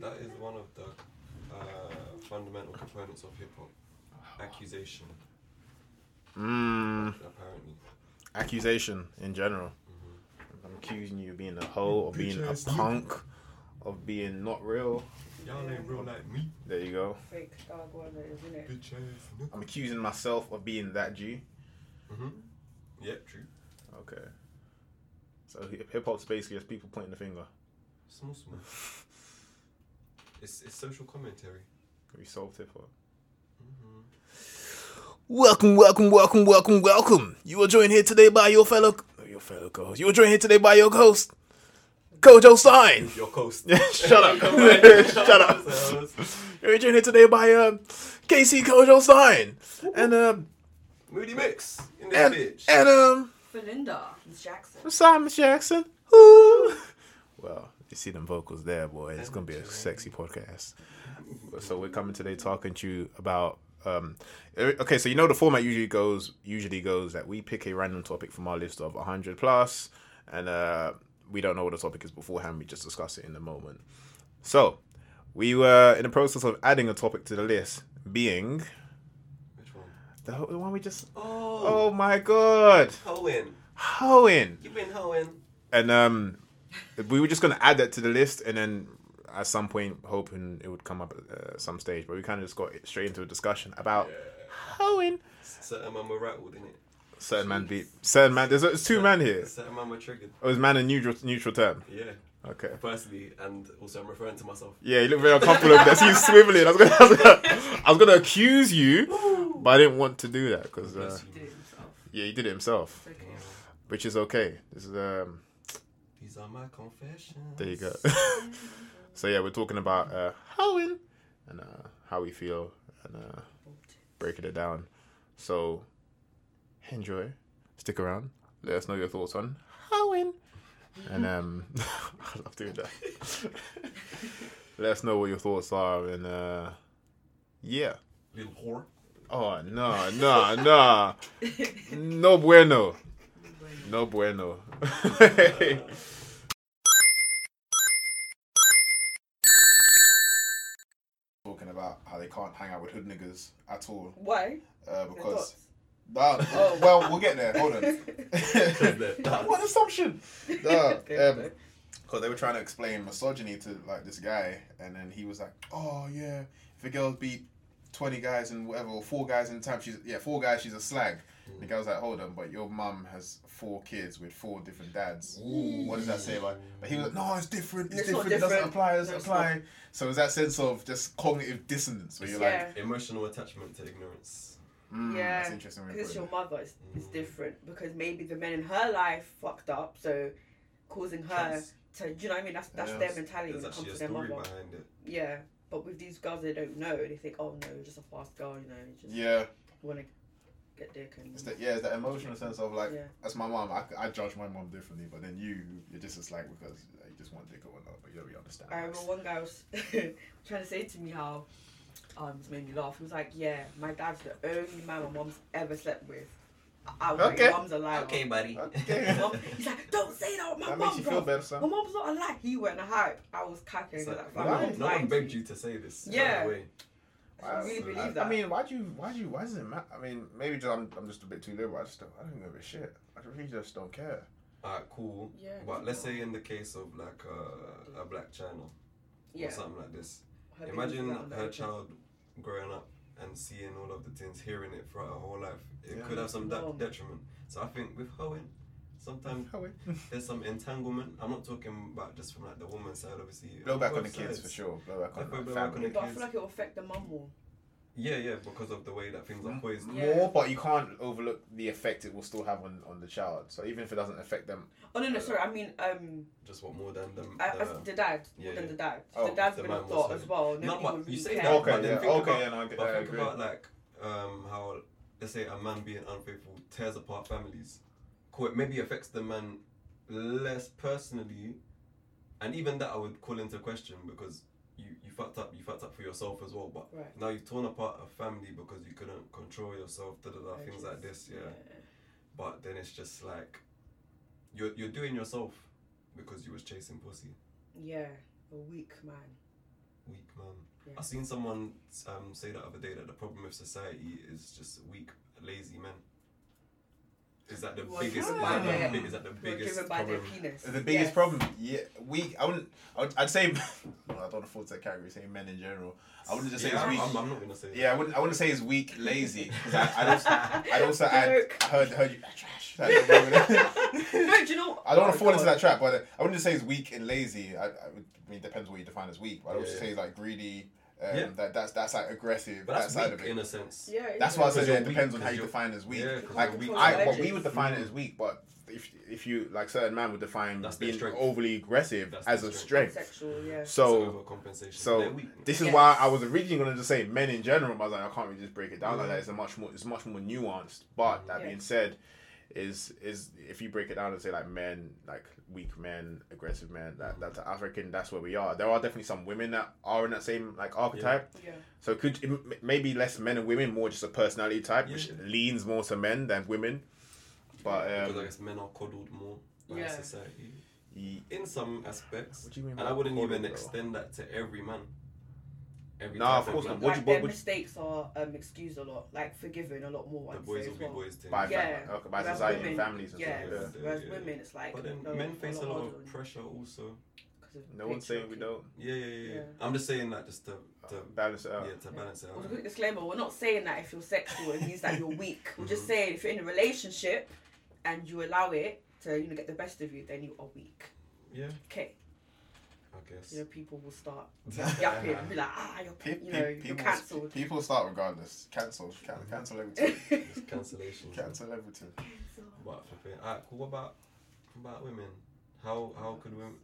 That is one of the uh, fundamental components of hip hop. Accusation, Mm, apparently. accusation in general. Mm-hmm. I'm accusing you of being a hoe, of being a punk, of being not real. Y'all ain't real like me. There you go. Fake dog whatever it is, isn't it? Bitch ass. I'm accusing myself of being that G. Mm-hmm. Yep, true. Okay. So hip hop's basically just people pointing the finger. Small, small. It's, it's social commentary. We solved it for. Mm-hmm. Welcome, welcome, welcome, welcome, welcome. You are joined here today by your fellow, your fellow co-host. You are joined here today by your host, Kojo Stein. Your coast. Shut up. Shut up. You're joined here today by um, Casey Kojo Stein and um Moody Mix in this and bitch. and um Phalinda, Miss Jackson. Simon Jackson. Ooh. Well, you see them vocals there, boy. It's gonna be a sexy podcast. So we're coming today talking to you about. Um, okay, so you know the format usually goes usually goes that we pick a random topic from our list of 100 plus, and uh, we don't know what the topic is beforehand. We just discuss it in the moment. So we were in the process of adding a topic to the list, being Which one? the, the one we just. Oh, Oh my god, hoeing. hoeing. You've been hoeing. and um, we were just gonna add that to the list, and then at some point, hoping it would come up at uh, some stage. But we kind of just got straight into a discussion about hoeing. Certain man were rattled, in it. Certain man beat certain man. There's, there's two men here. Certain man were triggered. Oh, is man a neutral neutral term? Yeah. Okay. Firstly, and also I'm referring to myself. Yeah, you look very uncomfortable over there. See you swiveling. I was gonna, I was gonna, I was gonna accuse you, but I didn't want to do that because uh, Bless He did it himself. yeah, he did it himself, okay. which is okay. This is um, These are my confessions. there you go. so yeah, we're talking about uh, hoeing and uh, how we feel and uh, breaking it down. So enjoy, stick around, let us know your thoughts on hoeing, and um, I love doing that. let us know what your thoughts are, and uh, yeah. Little whore. Oh no, no, no, no bueno, no bueno. They can't hang out with hood niggas at all Why? uh, because? Nah, Oh. well, we'll get there. Hold on. What assumption? No, Okay, um, because they were trying to explain misogyny to like this guy, and then he was like, "Oh yeah, if a girl beat twenty guys and whatever, or four guys in time, she's yeah, four guys, she's a slag." And the guy was like, "Hold on, but your mum has four kids with four different dads. What does that say about?" But he was like, "No, it's different. It's, It's not different. It doesn't apply. It doesn't No, it's apply." So it's that sense of just cognitive dissonance where you're Yeah. like, Emotional attachment to ignorance. mm, Yeah, "That's interesting." when Because it's your mother, it's, it's Mm. different. Because maybe the men in her life fucked up, so causing her Trans- to, do you know what I mean? That's that's Yeah. their mentality There's when it comes a to their story mother. behind it. Yeah, but with these girls, they don't know. They think, oh no, just a fast girl, you know, just Yeah, want to get dick and it's that yeah, it's that emotional sense of like, yeah. that's my mom. I, I judge my mom differently, but then you, you're just as like because you just want dick or whatnot, but you don't really understand. I remember one guy was trying to say to me how um it made me laugh. He was like, "Yeah, my dad's the only man my mom's ever slept with." I was like, Okay. "Your mom's a liar." buddy. Okay. Mom- He's like, "Don't say that. with My that mom, makes you bro. feel better, son. My mom's not a lie." He went a hype. I was cacking. It's Like, like, my no, mom's one, no lying one begged you. you to say this. Yeah. By the way. I really believe I, that. I mean, why do you, why'd you, why does it matter? I mean, maybe just, I'm, I'm just a bit too liberal. I just don't, I don't give a shit. I really just don't care. Alright, cool. Yeah, But let's not. say in the case of like uh, a Blac Chyna yeah. or something like this. her Imagine business is out her there. child growing up and seeing all of the things, hearing it throughout her whole life. It Yeah. could have some de- detriment. So I think with hoeing, sometimes there's some entanglement. I'm not talking about just from like the woman's side, obviously. Blow back on the both kids for sure. Blow back on Definitely the blow back on family. the But I feel like it will affect the mum more. Yeah, yeah, because of the way that things are poised. Yeah. More, but you can't overlook the effect it will still have on, on the child. So even if it doesn't affect them, Oh no, no, sorry. I mean, um, Just what more than them. I, I, the- the dad, Yeah, more than the dad. Oh, the dad's the been a was thought as well. No, Nobody but would you really say care. that, okay, but then yeah, think okay, about- yeah, no, I, But I think agree. about like um, how let's say a man being unfaithful tears apart families. Cool, it maybe affects the man less personally, and even that I would call into question because you, you fucked up. You fucked up for yourself as well. But Right. now you've torn apart a family because you couldn't control yourself. Da da da. Things like this. Yeah. But then it's just like you're you're doing yourself because you was chasing pussy. Yeah, a weak man. weak man. Yeah. I seen someone um, say the other day that the problem with society is just weak, lazy men. Is that the Who are biggest? Is by that their- the, is that the biggest driven by their problem? penis. The biggest Yes. problem, yeah, weak. I wouldn't. I would, I'd say. Well, I don't want to fall to that category. Say men in general. I wouldn't just say yeah, it's weak. I'm, I'm not gonna say. yeah, I wouldn't. I wouldn't say it's weak, lazy. I, I'd also, I'd also add. I heard, heard you. Trash. I don't no, do you know? I don't want to fall into that trap, but I wouldn't just say it's weak and lazy. I, I, would, I mean, it depends what you define as weak. But I'd also Yeah. say it's like greedy. Um, Yeah. that that's that's like aggressive. But that that's side weak of it. in a sense. Yeah. That's why I said yeah, it depends weak, on how you define as weak. Yeah, 'cause like you're weak. I, what we would define it as weak, but if if you like certain man would define That's being strength. overly aggressive That's as their a strength. strength. Sexual, yeah. So overcompensation. so this is Yes. why I was originally going to just say men in general, but I was like, I can't really just break it down like that. It's a much more, it's much more nuanced. But that Yeah. being said, is is if you break it down and say like men, like weak men, aggressive men, that that's African. That's where we are. There are definitely some women that are in that same like archetype. yeah. So could it maybe less men and women, more just a personality type, which leans more to men than women. But because I um, guess men are coddled more by Yeah. society in some aspects. What do you mean And I wouldn't coddled, even bro? extend that to every man. Every Nah, type of course not. What like you- their what would- mistakes are um, excused a lot, like forgiven a lot more. The I'd boys say will as be well. boys too. by, Yeah. fa- okay, by Whereas society women- and families and yeah. stuff. Yeah. Whereas Yeah. women, it's like But then no, men face a lot harder of pressure also. you 'cause No one's saying we don't Yeah, yeah, yeah. yeah. Yeah. I'm just saying that just to, to balance it out. yeah, to balance it Well, out. a quick disclaimer: We're not saying that if you're sexual it means that you're weak. We're just Mhm. saying if you're in a relationship and you allow it to you know get the best of you, then you are weak. Yeah, Okay, I guess. you know people will start yapping and be like, ah, you're Pe- you pe- know you're people, cancelled. people start regardless. Cancel, can, cancel everything. It's cancellation. cancel everything. But for pay- alright, cool. What about what about women? How how could women?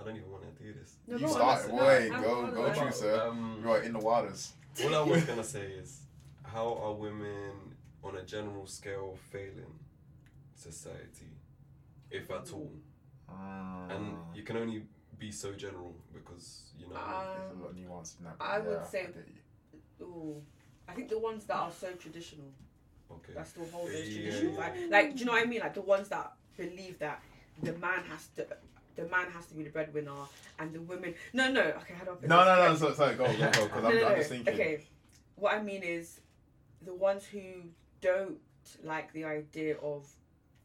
I don't even want to do this. No, you go on, boy. no, Go, I'm- go I'm- through, sir. Um, You are in the waters. all I was gonna say is, how are women on a general scale failing society, if at all? And you can only be so general because you know. There's a Um, lot of nuance in that. I would say- I ooh, I think the ones that are so traditional okay. that still hold those Yeah, traditions. yeah. Like, like, do you know what I mean? Like the ones that believe that the man has to, the man has to be the breadwinner, and the women. No, no. Okay, how do I put No, this? no, no. Like, sorry, go, go, go. Because no, I'm, no, I'm just thinking. Okay, what I mean is the ones who don't like the idea of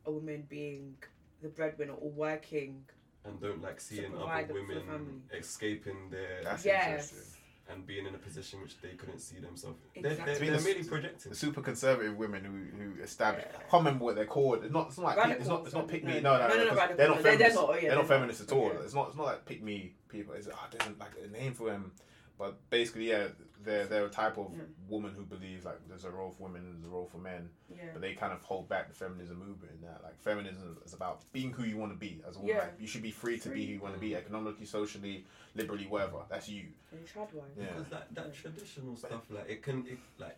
a woman being the breadwinner or working. And don't like seeing other the women family. escaping their That's yes. and being in a position which they couldn't see themselves. They're, Exactly. they're, I mean, they're merely projecting. The super conservative women who who established. Yeah. I can't remember what they're called. It's not. It's not like. Radical It's not. It's not pick me. no, No, no, no, no, no, 'cause radical. They're not No, they're- they're feminists. not, oh, yeah, they're they're not not. feminists at all. Yeah. It's not. It's not like pick me people. It's I don't like a name for them. But basically, yeah, they're they're a type of Yeah. woman who believes like there's a role for women there's a role for men. Yeah. but they kind of hold back the feminism movement in that like feminism is about being who you want to be as a woman Yeah. Like, you should be free to be who you want to be economically socially liberally whatever that's you And tradwife. Yeah. Because that, that traditional stuff, like it can, it, like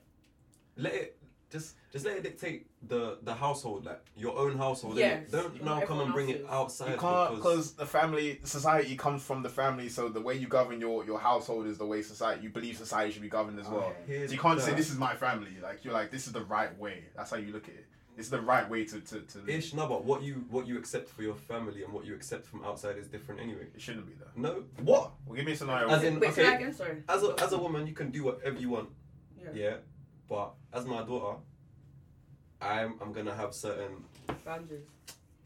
let it just just let it dictate the the household, like your own household. innit? Yes, Don't not now come and bring it outside you can't because because the family society comes from the family so the way you govern your your household is the way society you believe society should be governed as well I so you can't say this is my family like you're like this is the right way that's how you look at it It's the right way to to, to. Ish, no, but what you what you accept for your family and what you accept from outside is different anyway. it shouldn't be that. No, what? well give me a scenario As in- Wait, say okay. that again. Sorry. As a as a woman, you can do whatever you want. Yeah. Yeah, but as my daughter, I'm I'm gonna have certain Boundaries.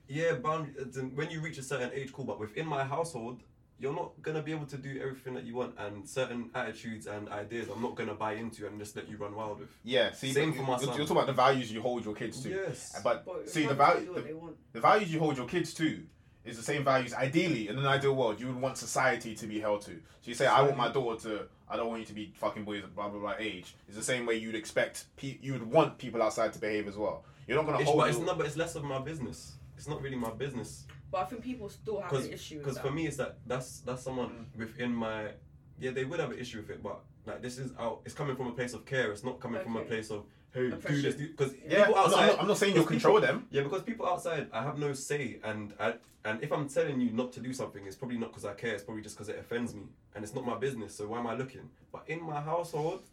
yeah boundaries. When you reach a certain age, cool. But within my household, you're not gonna be able to do everything that you want, and certain attitudes and ideas, I'm not gonna buy into and just let you run wild with. yeah see Same but for my you're, son. you're talking about the values you hold your kids to Yes. but But see the some value the, what they want. the values you hold your kids to is the same values ideally in an ideal world you would want society to be held to so you say i want my daughter to i don't want you to be fucking boys at blah blah blah age it's the same way you'd expect pe- you would want people outside to behave as well you're not going to Ish, hold but it's your- not. But it's less of my business. It's not really my business. But I think people still have Because an issue with because for me, it's that that's that's someone mm. within my yeah. They would have an issue with it, but like this is out. It's coming from a place of care. It's not coming from a place of hey do this because yeah people I'm not, outside. I'm not- I'm not saying you'll control people- them Yeah, because people outside, I have no say, and I, and if I'm telling you not to do something, it's probably not because I care. It's probably just because it offends me, and it's not my business. So why am I looking? But in my household,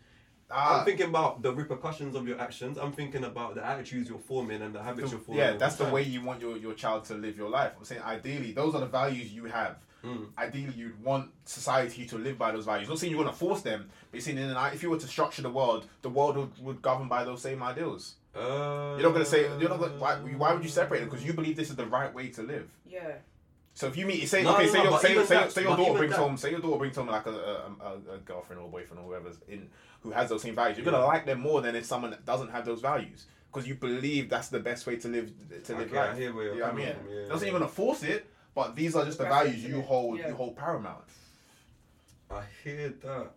Ah, I'm thinking about the repercussions of your actions. I'm thinking about the attitudes you're forming and the habits the- you're forming. yeah that's the time. way you want your, your child to live your life i'm saying ideally those are the values you have Mm. ideally you'd want society to live by those values. Not saying you're gonna force them, but you're saying in an, if you were to structure the world, the world would, would govern by those same ideals. Uh, You're not gonna say you're not gonna why, why would you separate them? Because you believe this is the right way to live. Yeah. So if you meet, say No, okay, no, say no, your say, say, that- say your daughter even brings that- home say your daughter brings home like a, a, a, a girlfriend or boyfriend or whoever's in who has those same values. You're gonna like them more than if someone that doesn't have those values because you believe that's the best way to live to live Okay, I hear where you're You know what I coming mean? from, yeah, Not saying yeah. you're gonna force it, but these are just the values you hold Yeah. you hold paramount. I hear that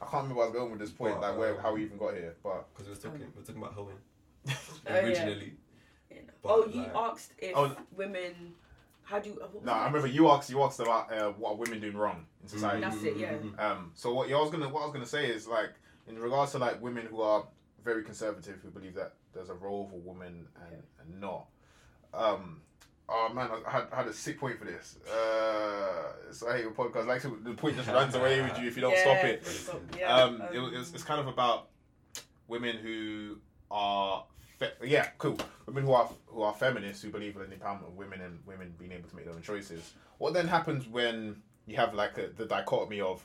I can't remember where I was going with this point, But, like where um, how we even got here, but because we're talking we're talking about hoeing Oh, yeah. originally. Yeah. But, oh, you like- asked if Oh, no. women. How do you? what was no, I remember you asked you asked about uh, what are women doing wrong in society. That's it, yeah. Mm-hmm. Um, so what yeah, I was gonna what I was gonna say is like in regards to like women who are very conservative who believe that there's a role for women and, and not. Um, oh man, I had, I had a sick point for this. Uh, so I hate a podcast. Like so the point just runs away with you if you don't yeah, stop it. stop, yeah, Um, it, was- it was, it's kind of about women who are fe- yeah cool women who are who are feminists who believe in the empowerment of women and women being able to make their own choices. What then happens when you have like a, the dichotomy of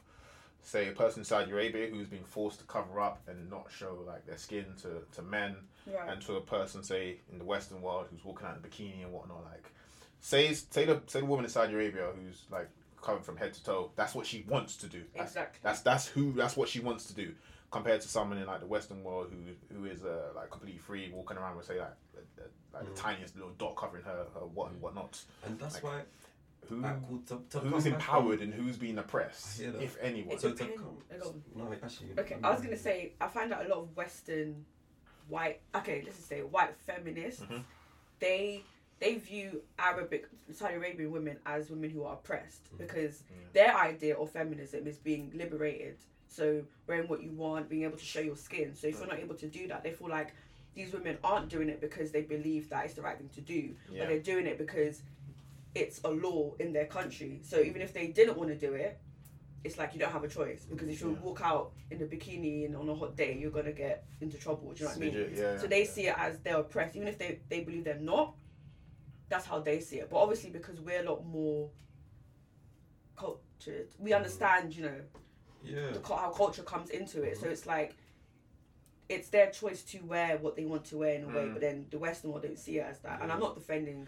say a person in Saudi Arabia who's been forced to cover up and not show like their skin to, to men Right. and to a person say in the Western world who's walking out in a bikini and whatnot like say say the say the woman in Saudi Arabia who's like covered from head to toe that's what she wants to do that's, Exactly. that's that's who that's what she wants to do compared to someone in like the Western world who who is uh, like completely free walking around with say like the, the- like Mm. the tiniest little dot covering her, her what and whatnot And that's Like, why who like, cool, to, to who's come empowered on- and who's being oppressed I hear that. if anyone It So to come, no, actually. Okay, I was gonna say I find out a lot of Western white. Okay, let's just say white feminists. Mhm. They they view Arabic Saudi Arabian women as women who are oppressed Mhm. because Yeah. their idea of feminism is being liberated. So wearing what you want, being able to show your skin. So if you're not able to do that, they feel like these women aren't doing it because they believe that it's the right thing to do, Yeah. but they're doing it because it's a law in their country. So even if they didn't want to do it, it's like you don't have a choice because if you Yeah. walk out in a bikini and on a hot day, you're gonna get into trouble. Do you know what I mean? Yeah, So yeah. they see it as they're oppressed, even if they they believe they're not. That's how they see it. But obviously, because we're a lot more cultured, we understand. You know Yeah. the, how culture comes into it. So it's like it's their choice to wear what they want to wear in a way. Mm. But then the Western world don't see it as that. And I'm not defending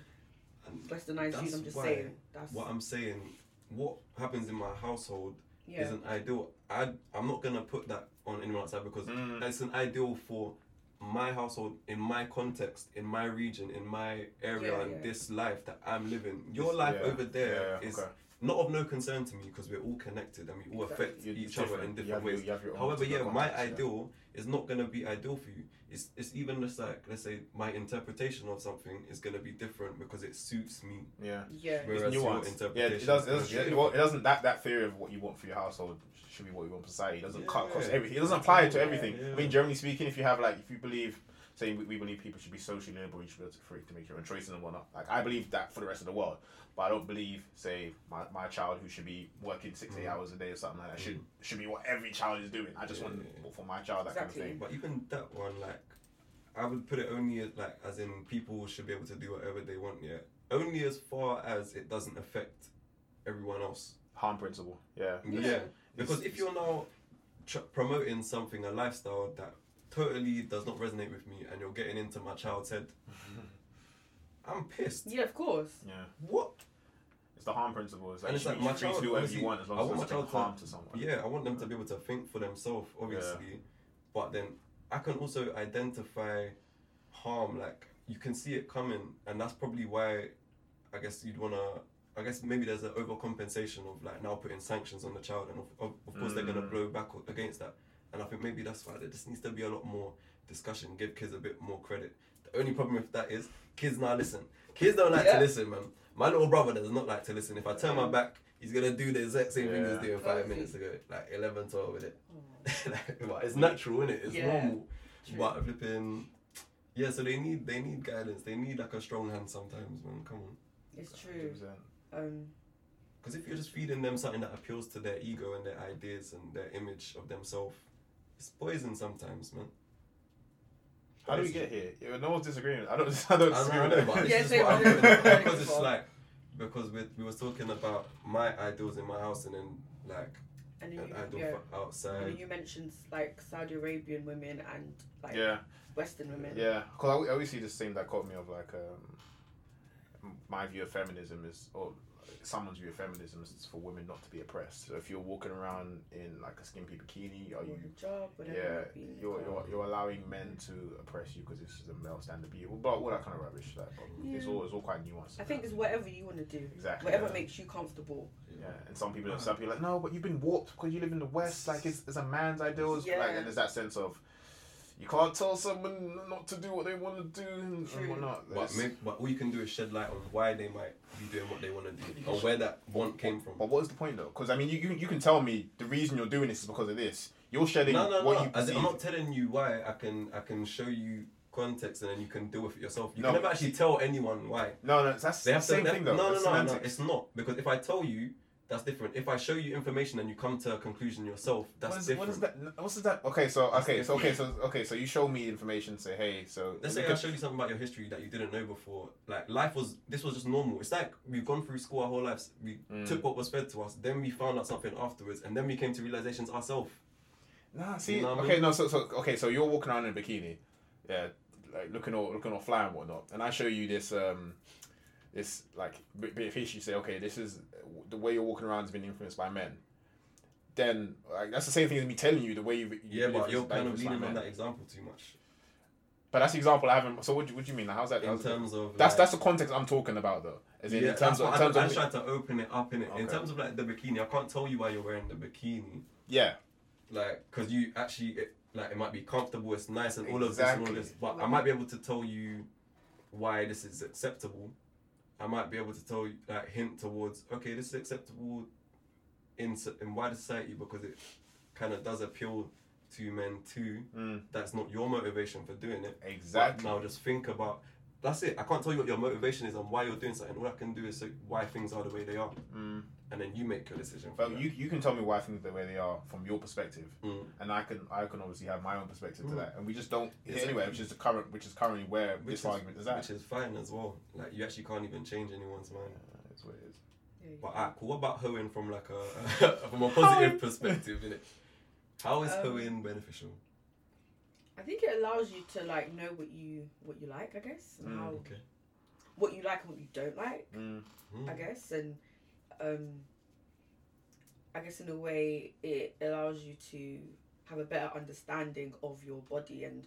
Westernized That's views. I'm just why saying that's what I'm saying, what happens in my household yeah. isn't ideal. I I'm not gonna put that on anyone outside because Mm. it's an ideal for my household in my context, in my region, in my area, Yeah, and yeah. this life that I'm living. Your life yeah, over there yeah, is okay. Not of no concern to me because we're all connected and we all Exactly. affect You're each other different. in You different have your- ways. you have your However, yeah, my yeah. ideal is not gonna be ideal for you. It's it's even just like let's say my interpretation of something is gonna be different because it suits me. yeah yeah. Whereas it's your nuanced. Yeah, it does. is It doesn't, gonna it, it doesn't. That that theory of what you want for your household should be what you want for society. It doesn't cut across everything. It doesn't apply to Yeah. everything. Yeah. I mean, generally speaking, if you have like, if you believe, say, we, we believe people should be socially liberal, you should be able to free to make your own choices and whatnot. Like, I believe that for the rest of the world, but I don't believe, say, my, my child who should be working six eight Mm. hours a day or something like that should should be what every child is doing. I just Yeah, want yeah, yeah. for my child that Exactly. kind of thing. But even that one, like, I would put it only as like as in people should be able to do whatever they want. Yeah, only as far as it doesn't affect everyone else. Harm principle. Yeah. Yeah, because It's- if you're now tr- promoting something, a lifestyle that totally does not resonate with me, and you're getting into my child's head, I'm pissed. Yeah, of course. Yeah. What? It's the harm principle. It's like, And it's you, like you my free to child, do whatever obviously, you want as long I as want it my doesn't child bring to- harm to someone. Yeah, I want them to be able to think for themselves, obviously. But then I can also identify harm, like you can see it coming, and that's probably why I guess you'd wanna. I guess maybe there's an overcompensation of like now putting sanctions on the child, and of, of, of course they're gonna Mm. blow back against that. And I think maybe that's why there just needs to be a lot more discussion, give kids a bit more credit. The only problem with that is kids now listen. Kids don't like Yeah. to listen, man. My little brother does not like to listen. If I turn my back, he's gonna do the exact same thing he was doing five minutes ago, like 11, 12 with it. Oh, like, but it's natural, isn't it? It's Yeah, normal. true. But flipping, yeah. So they need they need guidance. They need like a strong hand sometimes, man. Come on. it's true. 100%. Um, Because if you're just feeding them something that appeals to their ego and their ideas and their image of themselves, it's poison sometimes, man. How do we get here? Yeah, no one's disagreeing. I don't. I don't I disagree know, with but that. this Yeah, is what I'm I doing know. because it's like because we we was talking about my ideals in my house and then like And then an you, ideal yeah. for And then outside. you mentioned like Saudi Arabian women and like Yeah, Western women. yeah. Because I, always- I always see the same dichotomy of like um, my view of feminism is, or someone's view of feminism is for women not to be oppressed. So if you're walking around in like a skimpy bikini, are Or you? hijab, whatever Yeah, it be. you're, you're um, you're allowing men to oppress you because this is a male standard view, but all that kind of rubbish. Like, um, it's all it's all quite nuanced. I think it's whatever you want to do. exactly. Whatever yeah. makes you comfortable. Yeah, and some people, some people are uh-huh. like, no, but you've been warped because you live in the West. Like, it's, it's a man's ideals. Like, and there's that sense of you can't tell someone not to do what they want to do and, and whatnot. But, There's- but all you can do is shed light on why they might be doing what they want to do or where that want came from. But what is the point though? Because I mean, you, you you can tell me the reason you're doing this is because of this. You're shedding No, no, what no. you perceive. I'm not telling you why. I can I can show you context and then you can deal with it yourself. You No, can never actually tell anyone why. no, no, that's They the same to, thing though. No, no, no, no. It's not because if I tell you, that's different. If I show you information and you come to a conclusion yourself, that's What is, different. what is that? What's that? Okay, so okay, so okay, so okay, so you show me information. Say, hey, so Let's say I show you something about your history that you didn't know before. Like life was, this was just normal. It's like we've gone through school our whole lives. We Mm. took what was fed to us. Then we found out something afterwards, and then we came to realizations ourselves. Nah, see, You know what I okay, mean? no, so, so okay, so you're walking around in a bikini, yeah, like looking all looking all fly and whatnot, and I show you this um, this like bit, bit of history. Say, okay, this is the way you're walking around has been influenced by men. Then like that's the same thing as me telling you the way you. you yeah, but you're by kind of influenced by leaning on that example too much. But that's the example I haven't. So what, do- what do you mean? How's that? In how's that- terms of that's like, that's the context I'm talking about though. As in, yeah, in terms of, what in terms I, I of tried to open it up in it. In terms of like the bikini, I can't tell you why you're wearing the bikini. yeah, like because you actually it, like it might be comfortable it's nice and all of this and all this but i might be able to tell you why this is acceptable i might be able to tell you like hint towards okay this is acceptable in in wider society because it kind of does appeal to men too. Mm, that's not your motivation for doing it. But exactly. now just think about that's it i can't tell you what your motivation is and why you're doing something all i can do is say why things are the way they are Mm. and then you make your decision But you you can tell me why things are the way they are from your perspective. Mm. and I can I can obviously have my own perspective to Mm. that, and we just don't hit Exactly. anywhere, which is the current, which is currently where which this is, argument is at. which is fine as well like you actually can't even change anyone's mind Yeah, it's what it is. Yeah, you But can. ah, cool. What about hoeing from like a from a positive perspective? Innit? How is Um, hoeing beneficial? I think it allows you to like know what you what you like, I guess, and Mm, how Okay. what you like and what you don't like, Mm. I guess, and um, I guess in a way it allows you to have a better understanding of your body and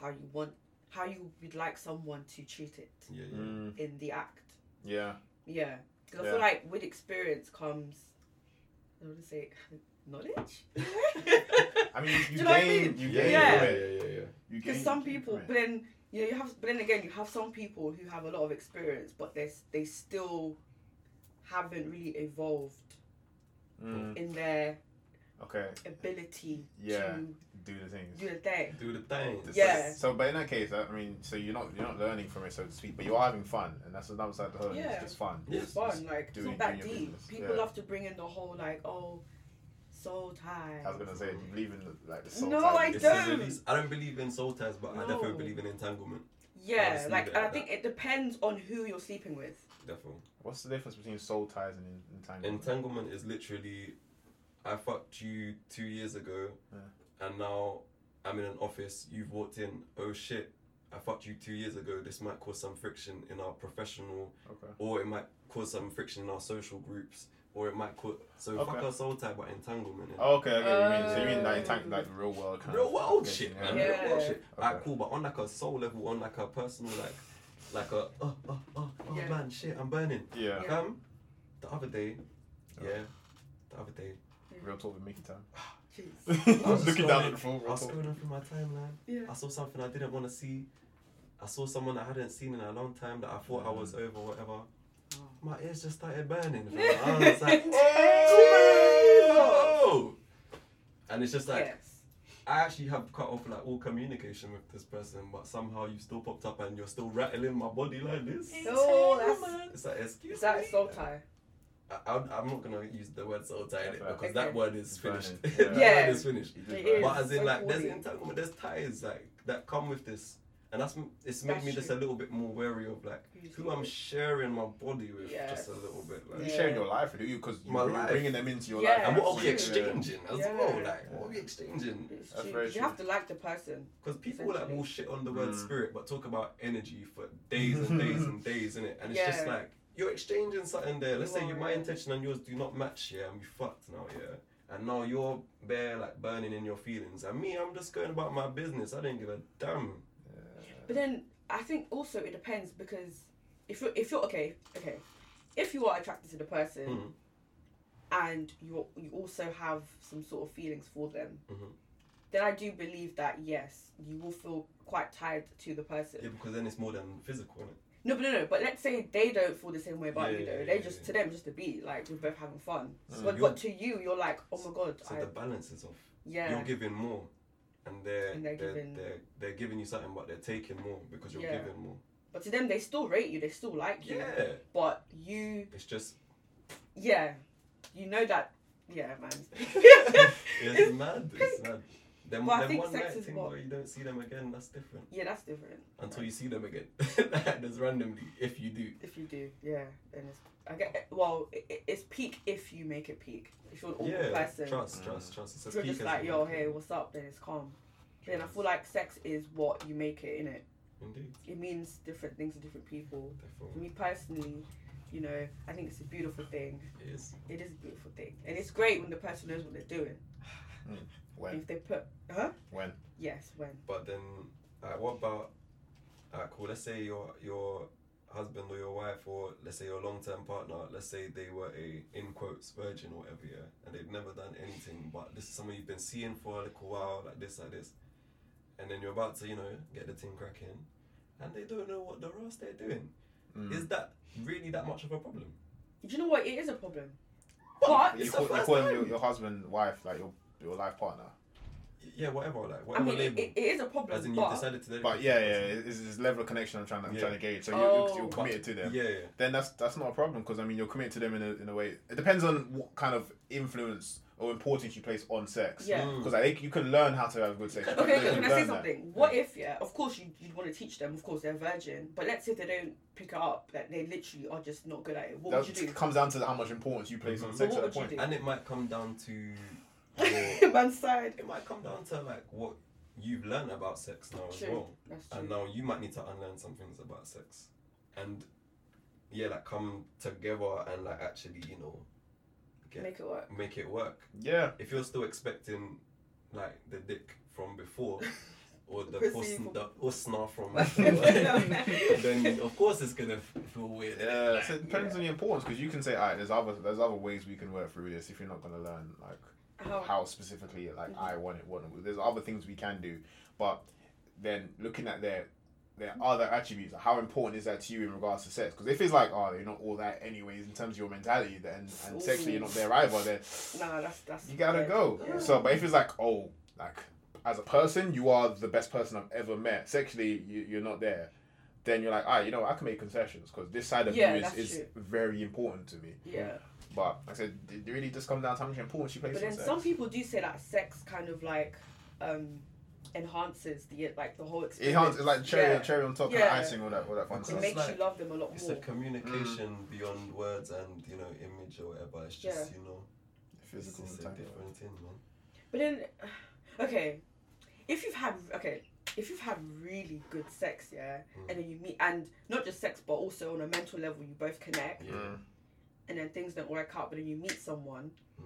how you want how you would like someone to treat it Yeah, yeah. Mm. in the act. Yeah, Yeah, because I feel like with experience comes, I want to say, knowledge. I mean, you, Do you know what I gain, mean? you Yeah, gain yeah, Yeah. yeah, yeah, yeah, yeah. Because some people, but then you know you have, but then again you have some people who have a lot of experience, but they they still haven't really evolved Mm. in their Okay, ability Yeah. to do the things. do the thing. Do the thing. So- Yeah. So, but in that case, I mean, so you're not you're not learning from it, so to speak, but you're having fun, and that's another side of the whole. Yeah. It's just fun. Yeah. It's fun, like it's doing- not that deep. People yeah. love to bring in the whole like, oh, soul tie. I was gonna say, do you believe in the, like the soul ties No, tie? I It's don't. release. I don't believe in soul ties, but I definitely No. believe in entanglement. Yeah, just like, leave it and I at think it depends on who you're sleeping with. Definitely. What's the difference between soul ties and en- entanglement? Entanglement is literally, I fucked you two years ago, Yeah. and now I'm in an office. You've walked in. Oh shit! I fucked you two years ago. This might cause some friction in our professional, okay. or it might cause some friction in our social groups, or it might cause so Okay. fuck our soul type but entanglement. innit? Oh, okay, I get what you mean. So you mean like, Um, entang- like real world kind Real of world application, shit, man. Yeah. Real world shit. Okay. Alright, cool, but on like a soul level, on like a personal, like, like a oh oh oh oh Yeah. man, shit, I'm burning. Yeah. Yeah. Um, the other day, Oh. yeah, the other day, Real talk with Mickey time. Jeez. I was just Looking down at the phone. I Real was talk. scrolling through my timeline. Yeah. I saw something I didn't want to see. I saw someone I hadn't seen in a long time that I thought I was over, whatever. My ears just started burning. I was like, Oh. And it's just like, yes. I actually have cut off like all communication with this person, but somehow you still popped up and you're still rattling my body like this. Oh, that's- It's like, excuse Is that me. soul tie? I, I, I'm not gonna use the word soul tie in it Okay. because that word is finished. Burning. that Yeah. word is finished. It is. But as in so like, there's corny. entanglement, there's ties like that come with this. And that's it's made That's me just true. a little bit more wary of like Who's who I'm sharing my body with, Yes. just a little bit. Like, You Yeah. sharing your life with you because you're life. bringing them into your Yeah, life. And what are we true. exchanging as well? Like, what are we exchanging? It's That's true. very 'cause You true. have to like the person. Because people like Essentially. will shit on the word Mm. spirit, but talk about energy for days and days and days, innit? And it's just like you're exchanging something there. Let's You say you, my intention and yours do not match, yeah, and we fucked now, yeah. And now you're bare like burning in your feelings, and me, I'm just going about my business. I didn't give a damn. But then I think also it depends because if you're if you're okay, okay, if you are attracted to the person Mm. and you you also have some sort of feelings for them, Mhm. then I do believe that yes, you will feel quite tied to the person. Yeah, because then it's more than physical, innit? No, but no, no. But let's say they don't feel the same way about Yeah, you, though. yeah, they yeah, just to them just a beat, like we're both having fun. But, but to you, you're like, oh my god, So I, the balance is off. yeah, You're giving more, and they're And they're, they're giving- they're they're giving you something, but they're taking more because you're Yeah. giving more. but to them they still rate you, they still like you. Yeah, But you, it's just yeah, you know that, yeah, man. it's mad. It's mad. Then, But I then think one sex night is thing what- where you don't see them again, that's different. yeah, that's different. Until you see them again, just randomly, if you do. If you do, yeah, then it's I get eh, well, it, it- it's peak if you make it peak. If you're an awkward Yeah, person, trust, trust, trust. It's if as you're peak just like, yo, make hey, what's up? Then it's calm. Then I feel like sex is what you make it in it. Indeed, It means different things to different people. For definitely. me personally, you know, I think it's a beautiful thing. It is. It is a beautiful thing, and it's great when the person knows what they're doing. Mm. When? If they put, huh? When? Yes, when. But then, uh, what about, uh, cool, let's say your your husband or your wife or let's say your long-term partner, let's say they were a, in quotes, virgin or whatever, yeah, and they've never done anything, but this is someone you've been seeing for a little while, like this, like this, and then you're about to, you know, get the thing cracking, and they don't know what the rest they're doing. Mm. Is that really that much of a problem? Do you know what? It is a problem. But You it's call, the you call time. your, your husband, wife, like your your life partner. Yeah, whatever, like, I whatever mean, label. it, it is a problem. As in, you but decided to. But yeah, yeah, it's this level of connection I'm trying to, I'm Yeah. trying to gauge. So Oh. you're, you're committed to them. Yeah, yeah. Then that's that's not a problem because I mean you're committed to them in a, in a way. It depends on what kind of influence or importance you place on sex. Yeah. Mm. Because like, you can learn how to have a good sex. Okay, you okay, can I say learn that. something? What if, yeah, of course you, you'd want to teach them, of course they're virgin, but let's say they don't pick it up, that they literally are just not good at it. What That would you do? comes down to how much importance you place on Mhm. sex what at that would you do? And it might come down to your Man's side. it might come down to like what you've learned about sex now as True. well. That's true. And now you might need to unlearn some things about sex. And yeah, like come together and like actually, you know, get, Make it work. make it work. Yeah. If you're still expecting like the dick from before or the Pussy puss, from- the usna from before, then of course it's gonna feel weird. Yeah, so it depends on your importance because you can say, alright, there's other there's other ways we can work through this if you're not gonna learn like How, how specifically like Mhm. I want it. Want it. There's other things we can do, but then looking at their their other attributes, how important is that to you in regards to sex? Because if it's like, oh, you're not all that anyways in terms of your mentality, then and sexually you're not there either, then Nah, that's that's. you gotta yeah. go. Yeah. So, but if it's like, oh, like as a person, you are the best person I've ever met. Sexually, you, you're not there. Then you're like, ah, you know, I can make concessions because this side of Yeah, you is, is true. very important to me. Yeah, But like I said, it really just comes down to how much importance you place but then sex. some people do say that sex kind of like um enhances the like the whole It experience. enhances, it's like cherry, Yeah. cherry on top, kind Yeah. of icing, all that, all that fun Because It stuff. makes like- you love them a lot It's more. a communication beyond words and you know image or whatever. It's just you know Physical it's a different thing, man. But then, okay, if you've had okay, if you've had really good sex, yeah, Mm. and then you meet, and not just sex, but also on a mental level, you both connect, Yeah. Mm. and then things don't work out, but then you meet someone, Mm.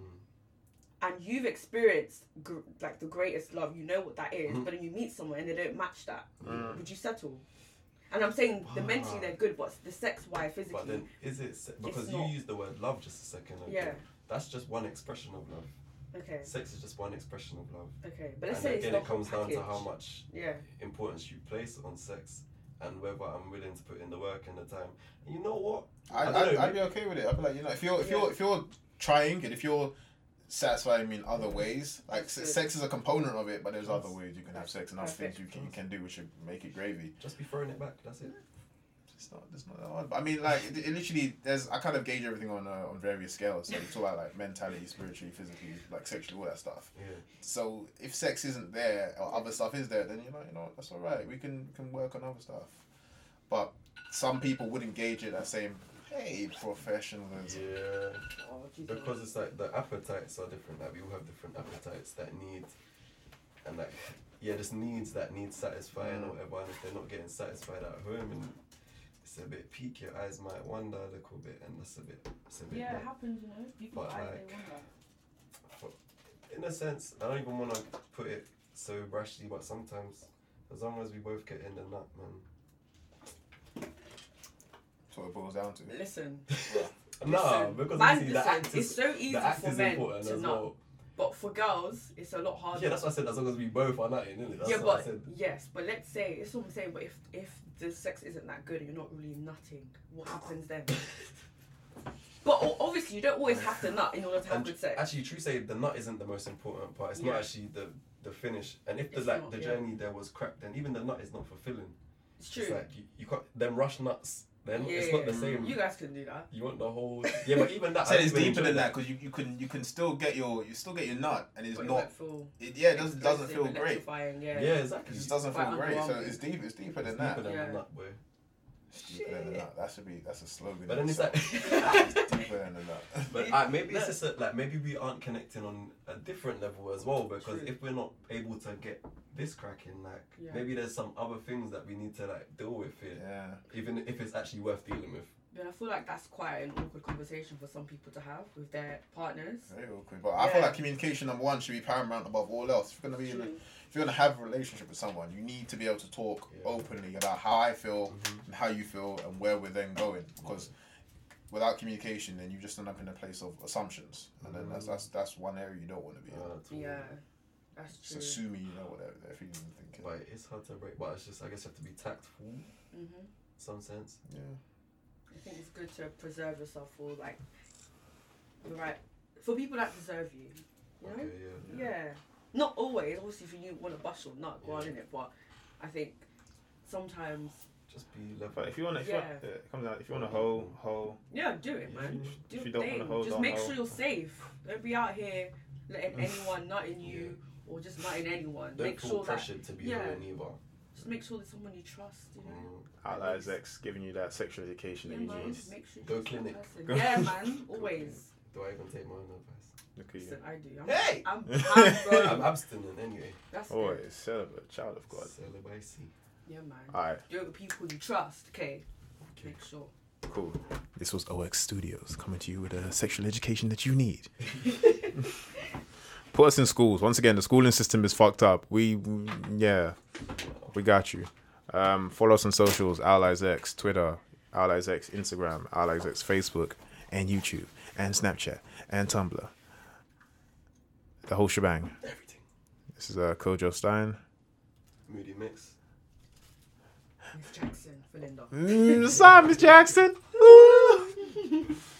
and you've experienced gr- like the greatest love, you know what that is, Mhm. but then you meet someone and they don't match that, Mm. would you settle? And I'm saying the mentally they're good, but the sex wise, physically, But then, is it se- because you not. used the word love just a second ago? yeah, That's just one expression of love. okay, Sex is just one expression of love. okay, but let's and say again, it's it not comes down to how much Yeah, importance you place on sex and whether I'm willing to put in the work and the time. And you know what? I, I don't I, know, I'd be okay with it. I'd be like, you know, if you're if you're if you're trying and if you're satisfying me in other ways, like That's se- good. sex is a component of it, but there's other ways you can have sex and other things you can, you can do which should make it gravy. Just be throwing it back. That's it. It's not. It's not that hard. But I mean, like, it, it literally. There's. I kind of gauge everything on uh, on various scales. So you talk about like mentally, spiritually, physically, like sexually, all that stuff. Yeah. So if sex isn't there or other stuff is there, then you know, you know, that's all right. We can can work on other stuff. But some people wouldn't gauge it as saying, "Hey, professionalism." Yeah. Oh, Because it's like the appetites are different. Like we all have different appetites that need, and like yeah, just needs that need satisfying or whatever. And if they're not getting satisfied at home, and it's a bit peak, your eyes might wander a little bit, and that's a bit, it's a bit. Yeah, it happens, you know. People But, eyes, like, they in a sense, I don't even want to put it so brashly, but sometimes, as long as we both get in the nut, man. That's what it boils down to. Me. Listen, Nah, listen, because man, obviously the listen, act it's is so easy the act for is men important to as nut, well. But for girls, it's a lot harder. Yeah, that's what I said. As long as we both are nutting, innit? That's yeah, but yes, but let's say it's what I'm saying. But if if the sex isn't that good and you're not really nutting, what happens then? but o- obviously, you don't always have to nut in order to have And good sex. Actually, true say the nut isn't the most important part. It's not actually the the finish. And if the It's like not, the yeah. journey there was crap, then even the nut is not fulfilling. It's true. It's like you, you can't them rush nuts. Then yeah, it's not the same. You guys can do that. You want the whole yeah, but even that. I said it's deeper than that because you, you can you can still get your you still get your nut and it's But not won't feel it, yeah it doesn't doesn't feel great. electrifying, Yeah, Yeah. It just doesn't feel great. So it's deep. It's deeper than It's that. deeper than Yeah. the nut, boy. It's deeper than the nut. That should be that's a slogan. But then it's like. it's deeper than that. But uh, maybe it's just a, like maybe we aren't connecting on a different level as well because True. if we're not able to get this cracking, like Yeah. maybe there's some other things that we need to like deal with here, Yeah. even if it's actually worth dealing with. But I feel like that's quite an awkward conversation for some people to have with their partners. Very awkward. But I feel like communication number one should be paramount above all else. If you're gonna be in a, True. if you're gonna have a relationship with someone, you need to be able to talk Yeah. openly about how I feel Mhm. and how you feel and where we're then going. Because without communication, then you just end up in a place of assumptions, and then that's that's that's one area you don't want to be in. Uh, Yeah, that's Just true. assuming you know what they're, they're feeling and thinking. But it's hard to break. But it's just I guess you have to be tactful, in hmm some sense. Yeah. I think it's good to preserve yourself for like the right for people that deserve you. You know? Okay, yeah. Yeah. Not always. Obviously, if you want to bust your nut, go on in it. But I think sometimes, Just be. But if you want to, if you want, Yeah. yeah, it comes out. If you want to hoe, hoe. yeah, do it, man. If Do you your don't thing. hold Just make sure you're safe. Don't be out here letting anyone nut in you or just nutting anyone. Don't make feel sure that pressured to be yeah. alone either. Just make sure there's someone you trust. You know. Mm. Outliers X giving you that sexual education Yeah, that you man. need. Just make sure Go clinic. Go- Yeah, man. Always. Do I even take my own advice? Look at you. Listen, I do. I'm, Hey! I'm, I'm, bro. I'm abstinent anyway. That's Oh, it. it's celibate, child of God. Celibacy. Yeah, man. Alright, Do it with people you trust. Okay. Okay. Make sure. cool. This was OX Studios coming to you with a sexual education that you need. Put us in schools. Once again, the schooling system is fucked up. We, we- yeah, we got you. Um, follow us on socials: Outliers X, Twitter, Outliers X, Instagram, Outliers X, Facebook, and YouTube, and Snapchat, and Tumblr. The whole shebang. Everything. This is uh, Kojo Stein. Moody mix. Miss Jackson, Phalinda. Mm, Miss Jackson. Ooh.